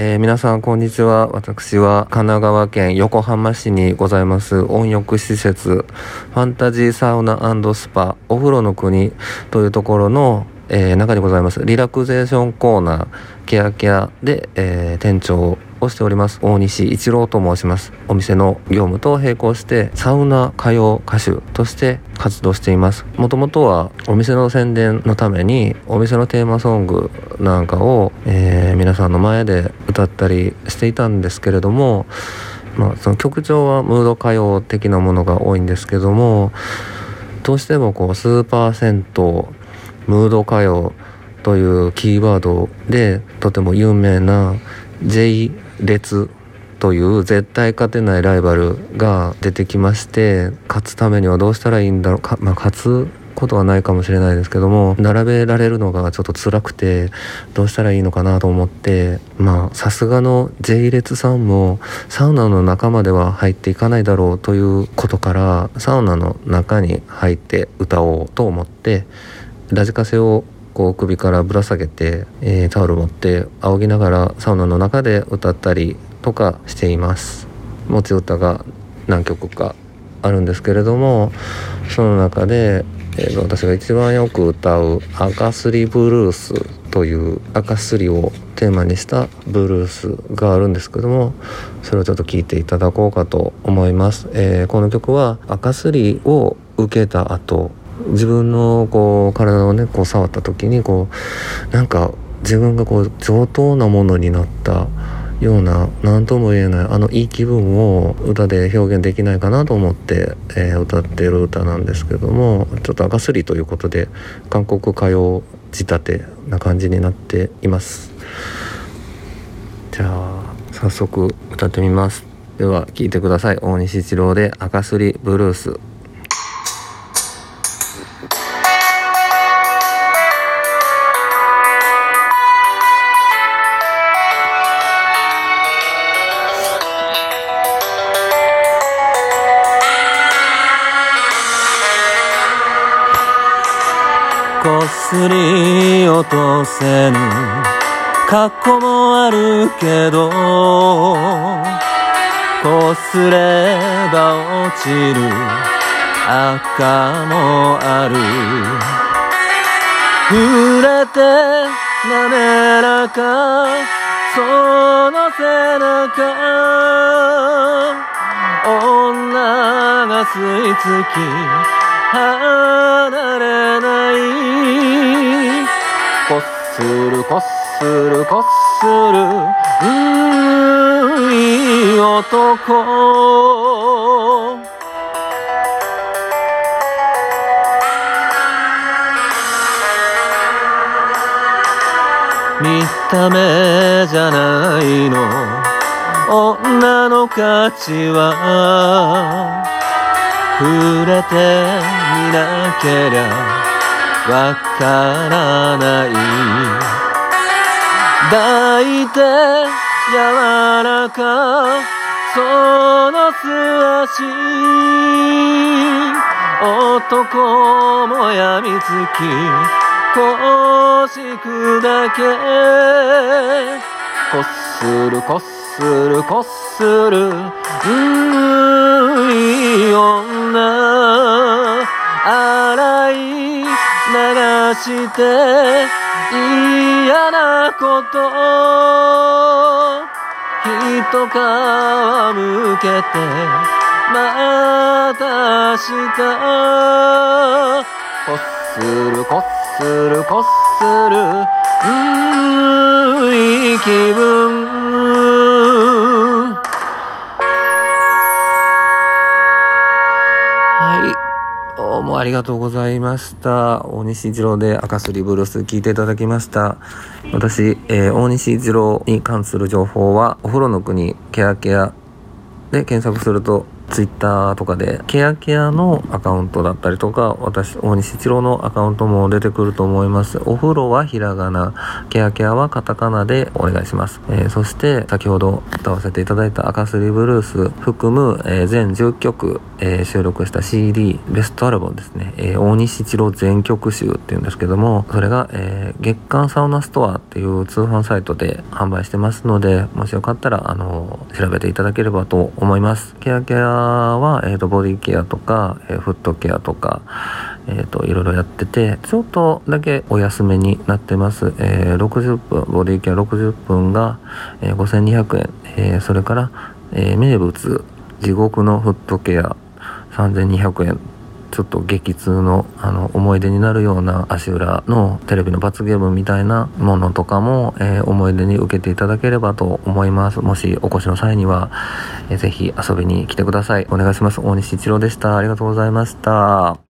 えー、皆さんこんにちは。私は神奈川県横浜市にございます温浴施設ファンタジーサウナスパお風呂の国というところの、えー、中にございますリラクゼーションコーナーケアケアで、えー、店長ををしております。大西一郎と申します。お店の業務と並行してサウナ歌謡歌手として活動しています。もともとはお店の宣伝のためにお店のテーマソングなんかを、えー、皆さんの前で歌ったりしていたんですけれどもまあ、その曲調はムード歌謡的なものが多いんですけどもどうしてもこうスーパー銭湯ムード歌謡というキーワードでとても有名な J 列という絶対勝てないライバルが出てきまして勝つためにはどうしたらいいんだろうか、まあ、勝つことはないかもしれないですけども並べられるのがちょっと辛くてどうしたらいいのかなと思ってまあさすがの J 列さんもサウナの中までは入っていかないだろうということからサウナの中に入って歌おうと思ってラジカセをこう首からぶら下げて、えー、タオル持って仰ぎながらサウナの中で歌ったりとかしています。持ち歌が何曲かあるんですけれどもその中で、えー、私が一番よく歌う「赤すりブルース」という赤すりをテーマにしたブルースがあるんですけどもそれをちょっと聴いていただこうかと思います、えー、この曲は赤すりを受けた後自分のこう体をねこう触った時にこうなんか自分がこう上等なものになったような何とも言えないあのいい気分を歌で表現できないかなと思って、えー、歌ってる歌なんですけどもちょっと赤すりということで韓国歌謡仕立てな感じになっています。じゃあ早速歌ってみます。では聴いてください。大西一郎で「赤すりブルース」こすり落とせぬ。過去もあるけどこすれば落ちる。赤もある。触れて滑らかその背中。女が吸い付き離れないこっするこっするこっするうんいい男。見た目じゃないの。女の価値は触れてみなけりゃわからない抱いて柔らかその素足男もやみつき腰砕けこするこするするこする。うんいい女。洗い流して嫌なこと。一皮むけてまたしたこするこするこする。うんいい気分。もありがとうございました。大西一郎で赤すりブルース聞いていただきました。私、えー、大西一郎に関する情報は、お風呂の国ケアケアで検索するとツイッターとかで、ケアケアのアカウントだったりとか、私、大西一郎のアカウントも出てくると思います。お風呂はひらがな、ケアケアはカタカナでお願いします。えー、そして、先ほど歌わせていただいた赤すりブルース含む、えー、全10曲、えー、収録した CD、ベストアルバムですね、え大西一郎全曲集っていうんですけども、それが、え月刊サウナストアっていう通販サイトで販売してますので、もしよかったら、あの調べていただければと思います。ケアケアは、えっ、と、ボディケアとか、えフットケアとか、えっ、と、いろいろやってて、ちょっとだけお休みになってます。え60分、ボディケア60分が、え5200円、えそれから、え名物、地獄のフットケア3200円ちょっと激痛のあの思い出になるような足裏のテレビの罰ゲームみたいなものとかも、えー、思い出に受けていただければと思います。もしお越しの際には、えー、ぜひ遊びに来てください。お願いします。大西一郎でした。ありがとうございました。